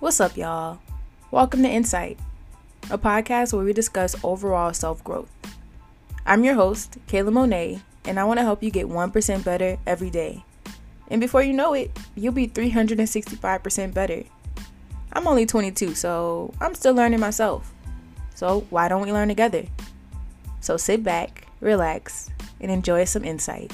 What's up, y'all? Welcome to Insight, a podcast where we discuss overall self growth. I'm your host, Kayla Monae, and I want to help you get 1% better every day. And before you know it, you'll be 365% better. I'm only 22, so I'm still learning myself. So why don't we learn together? So sit back, relax, and enjoy some insight.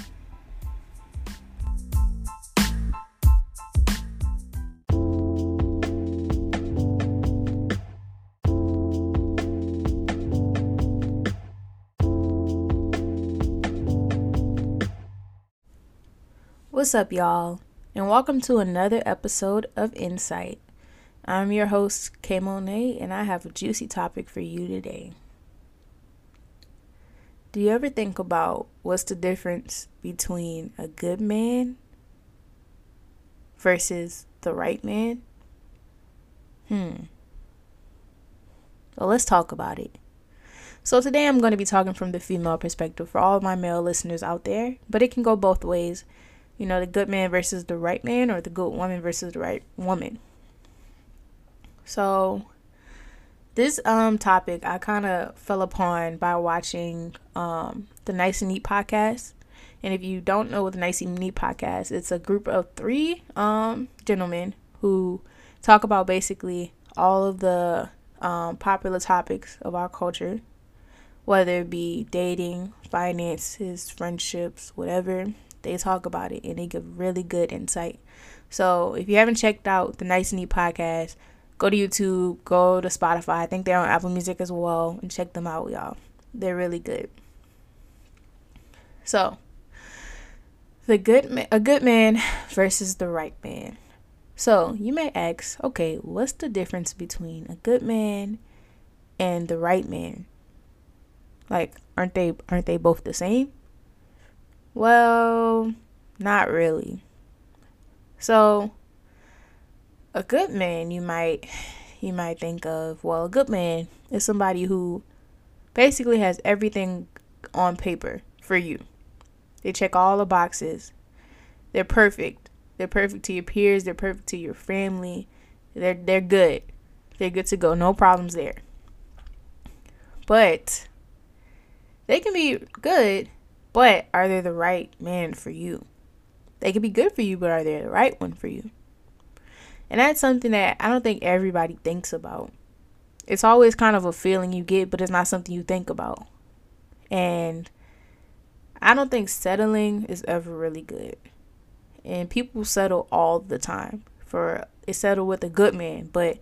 What's up, y'all? And welcome to another episode of Insight. I'm your host, Kay Monae, and I have a juicy topic for you today. Do you ever think about what's the difference between a good man versus the right man? Hmm. Well, let's talk about it. So, today I'm going to be talking from the female perspective for all my male listeners out there, but it can go both ways you know, the good man versus the right man or the good woman versus the right woman. So this um topic I kind of fell upon by watching um the Nice and Neat podcast. And if you don't know what the Nice and Neat podcast, it's a group of three um gentlemen who talk about basically all of the um, popular topics of our culture, whether it be dating, finances, friendships, whatever they talk about it and they give really good insight. So if you haven't checked out the Nice and Neat podcast, go to YouTube, go to Spotify. I think they're on Apple Music as well, and check them out, y'all. They're really good. So, the good ma- a good man versus the right man. So you may ask, okay, what's the difference between a good man and the right man? Like, aren't they aren't they both the same? Well, not really. So, a good man, you might you might think of, well, a good man is somebody who basically has everything on paper for you. They check all the boxes. They're perfect. They're perfect to your peers, they're perfect to your family. They're they're good. They're good to go. No problems there. But they can be good but are they the right man for you? They could be good for you, but are they the right one for you? And that's something that I don't think everybody thinks about. It's always kind of a feeling you get, but it's not something you think about. And I don't think settling is ever really good. And people settle all the time for it settle with a good man, but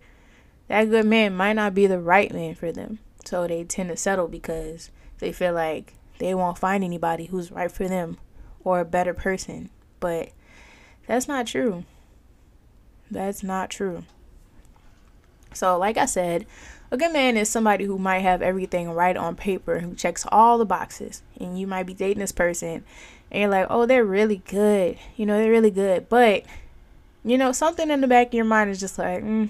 that good man might not be the right man for them. So they tend to settle because they feel like they won't find anybody who's right for them or a better person. But that's not true. That's not true. So, like I said, a good man is somebody who might have everything right on paper, who checks all the boxes. And you might be dating this person and you're like, oh, they're really good. You know, they're really good. But, you know, something in the back of your mind is just like, mm,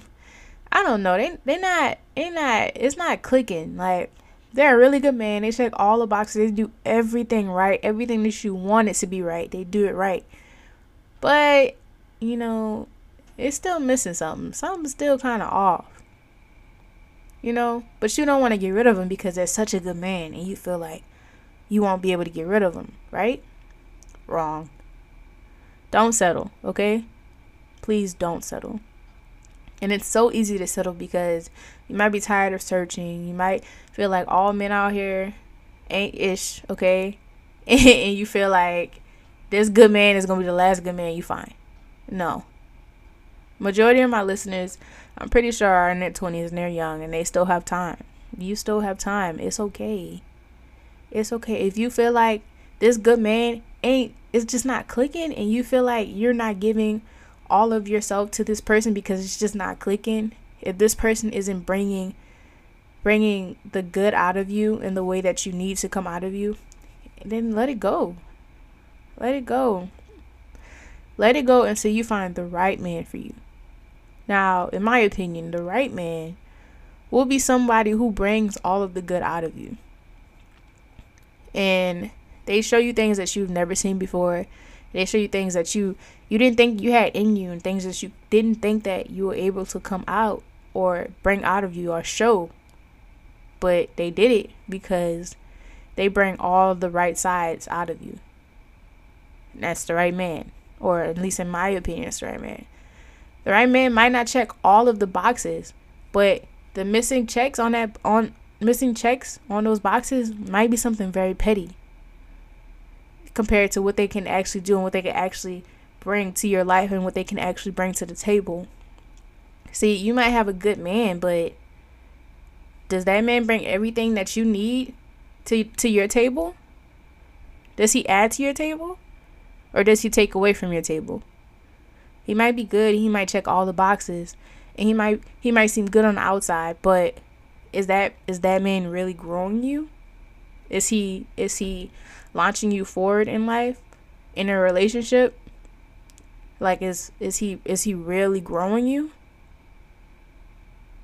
I don't know. They, they're not, they not, it's not clicking. Like, they're a really good man. They check all the boxes. They do everything right. Everything that you want it to be right. They do it right. But, you know, it's still missing something. Something's still kind of off. You know? But you don't want to get rid of him because they're such a good man and you feel like you won't be able to get rid of him, right? Wrong. Don't settle, okay? Please don't settle. And it's so easy to settle because you might be tired of searching. You might feel like all men out here ain't ish, okay? and you feel like this good man is going to be the last good man you find. No. Majority of my listeners, I'm pretty sure are in their 20s and they're young and they still have time. You still have time. It's okay. It's okay. If you feel like this good man ain't it's just not clicking and you feel like you're not giving all of yourself to this person because it's just not clicking, if this person isn't bringing bringing the good out of you in the way that you need to come out of you, then let it go. Let it go. Let it go until you find the right man for you. Now, in my opinion, the right man will be somebody who brings all of the good out of you. And they show you things that you've never seen before They show you things that you you didn't think you had in you and things that you didn't think that you were able to come out or bring out of you or show. But they did it because they bring all the right sides out of you. And that's the right man. Or at least in my opinion, it's the right man. The right man might not check all of the boxes, but the missing checks on that on missing checks on those boxes might be something very petty compared to what they can actually do and what they can actually bring to your life and what they can actually bring to the table. See, you might have a good man, but does that man bring everything that you need to to your table? Does he add to your table? Or does he take away from your table? He might be good, he might check all the boxes, and he might he might seem good on the outside, but is that is that man really growing you? Is he is he launching you forward in life in a relationship? Like is is he is he really growing you?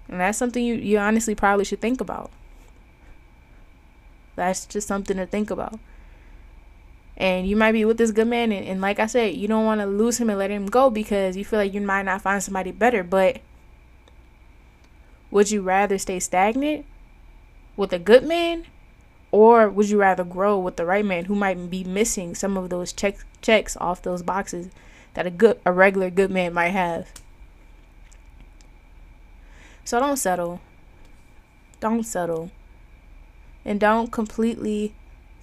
And that's something you, you honestly probably should think about. That's just something to think about. And you might be with this good man, and, and like I said, you don't want to lose him and let him go because you feel like you might not find somebody better. But would you rather stay stagnant with a good man or would you rather grow with the right man who might be missing some of those checks checks off those boxes that a good a regular good man might have? So don't settle. Don't settle. And don't completely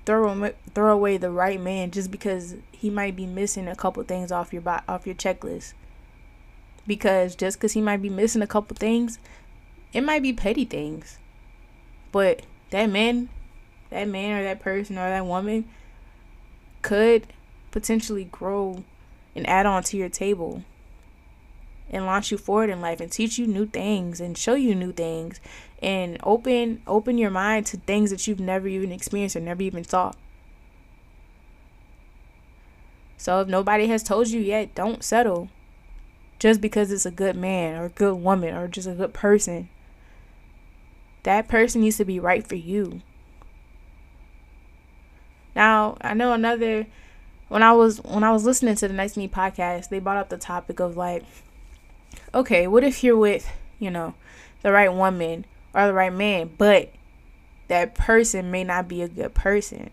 throw throw away the right man just because he might be missing a couple things off your off your checklist. Because just because he might be missing a couple things it might be petty things, but that man, that man or that person or that woman could potentially grow and add on to your table and launch you forward in life and teach you new things and show you new things and open open your mind to things that you've never even experienced or never even thought. So if nobody has told you yet, don't settle. Just because it's a good man or a good woman or just a good person that person needs to be right for you. Now, I know another when I was when I was listening to the Nice Me podcast, they brought up the topic of like okay, what if you're with, you know, the right woman or the right man, but that person may not be a good person.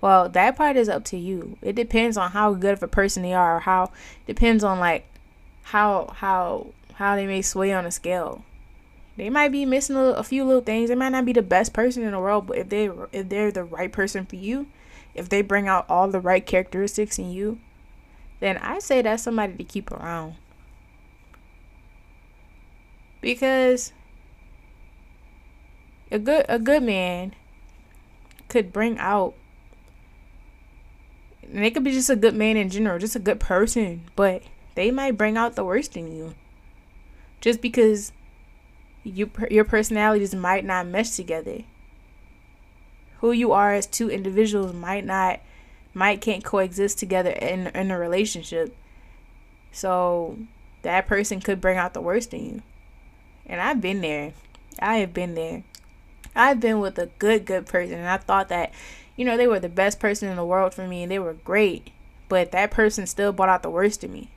Well, that part is up to you. It depends on how good of a person they are, or how depends on like how how how they may sway on a scale they might be missing a, a, few little things. They might not be the best person in the world, but if they if they're the right person for you, if they bring out all the right characteristics in you, then I say that's somebody to keep around. Because a good a good man could bring out and they could be just a good man in general, just a good person, but they might bring out the worst in you. Just because you your personalities might not mesh together. Who you are as two individuals might not might can't coexist together in in a relationship. So that person could bring out the worst in you. And I've been there. I have been there. I've been with a good good person and I thought that you know they were the best person in the world for me and they were great, but that person still brought out the worst in me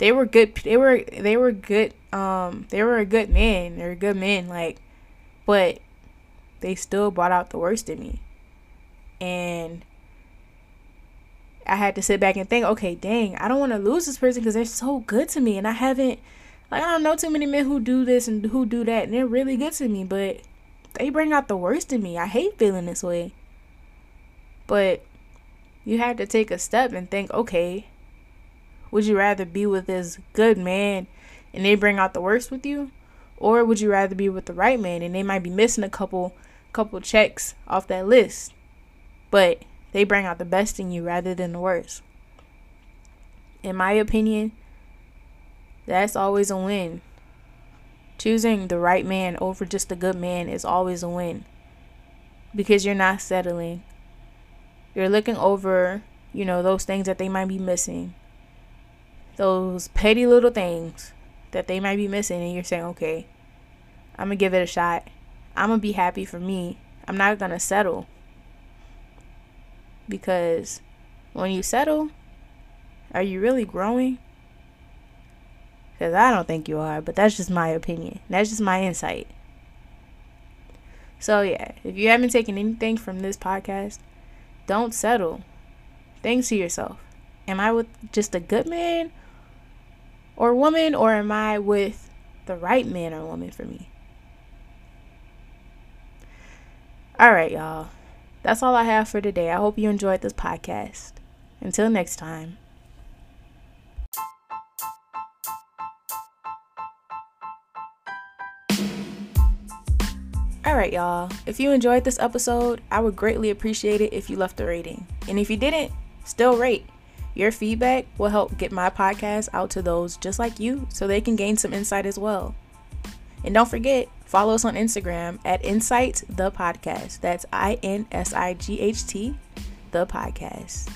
they were good they were they were good um they were a good man they were good men like but they still brought out the worst in me. And i had to sit back and think okay dang i don't want to lose this person because they're so good to me and i haven't like i don't know too many men who do this and who do that and they're really good to me but they bring out the worst in me. I hate feeling this way. But you have to take a step and think okay would you rather be with this good man and they bring out the worst with you? Or would you rather be with the right man and they might be missing a couple couple checks off that list, but they bring out the best in you rather than the worst? In my opinion, that's always a win. Choosing the right man over just a good man is always a win. Because you're not settling. You're looking over, you know, those things that they might be missing those petty little things that they might be missing and you're saying, okay, I'm gonna give it a shot. I'm gonna be happy for me. I'm not gonna settle because when you settle, are you really growing? Because I don't think you are, but that's just my opinion. That's just my insight. So, yeah, if you haven't taken anything from this podcast, don't settle. Think to yourself Am I with just a good man or woman, or am I with the right man or woman for me? All right, y'all. That's all I have for today. I hope you enjoyed this podcast. Until next time. Alright, y'all. If you enjoyed this episode, I would greatly appreciate it if you left a rating. And if you didn't, still rate. Your feedback will help get my podcast out to those just like you so they can gain some insight as well. And don't forget, follow us on Instagram at Insight the Podcast. That's I N S I G H T, the podcast.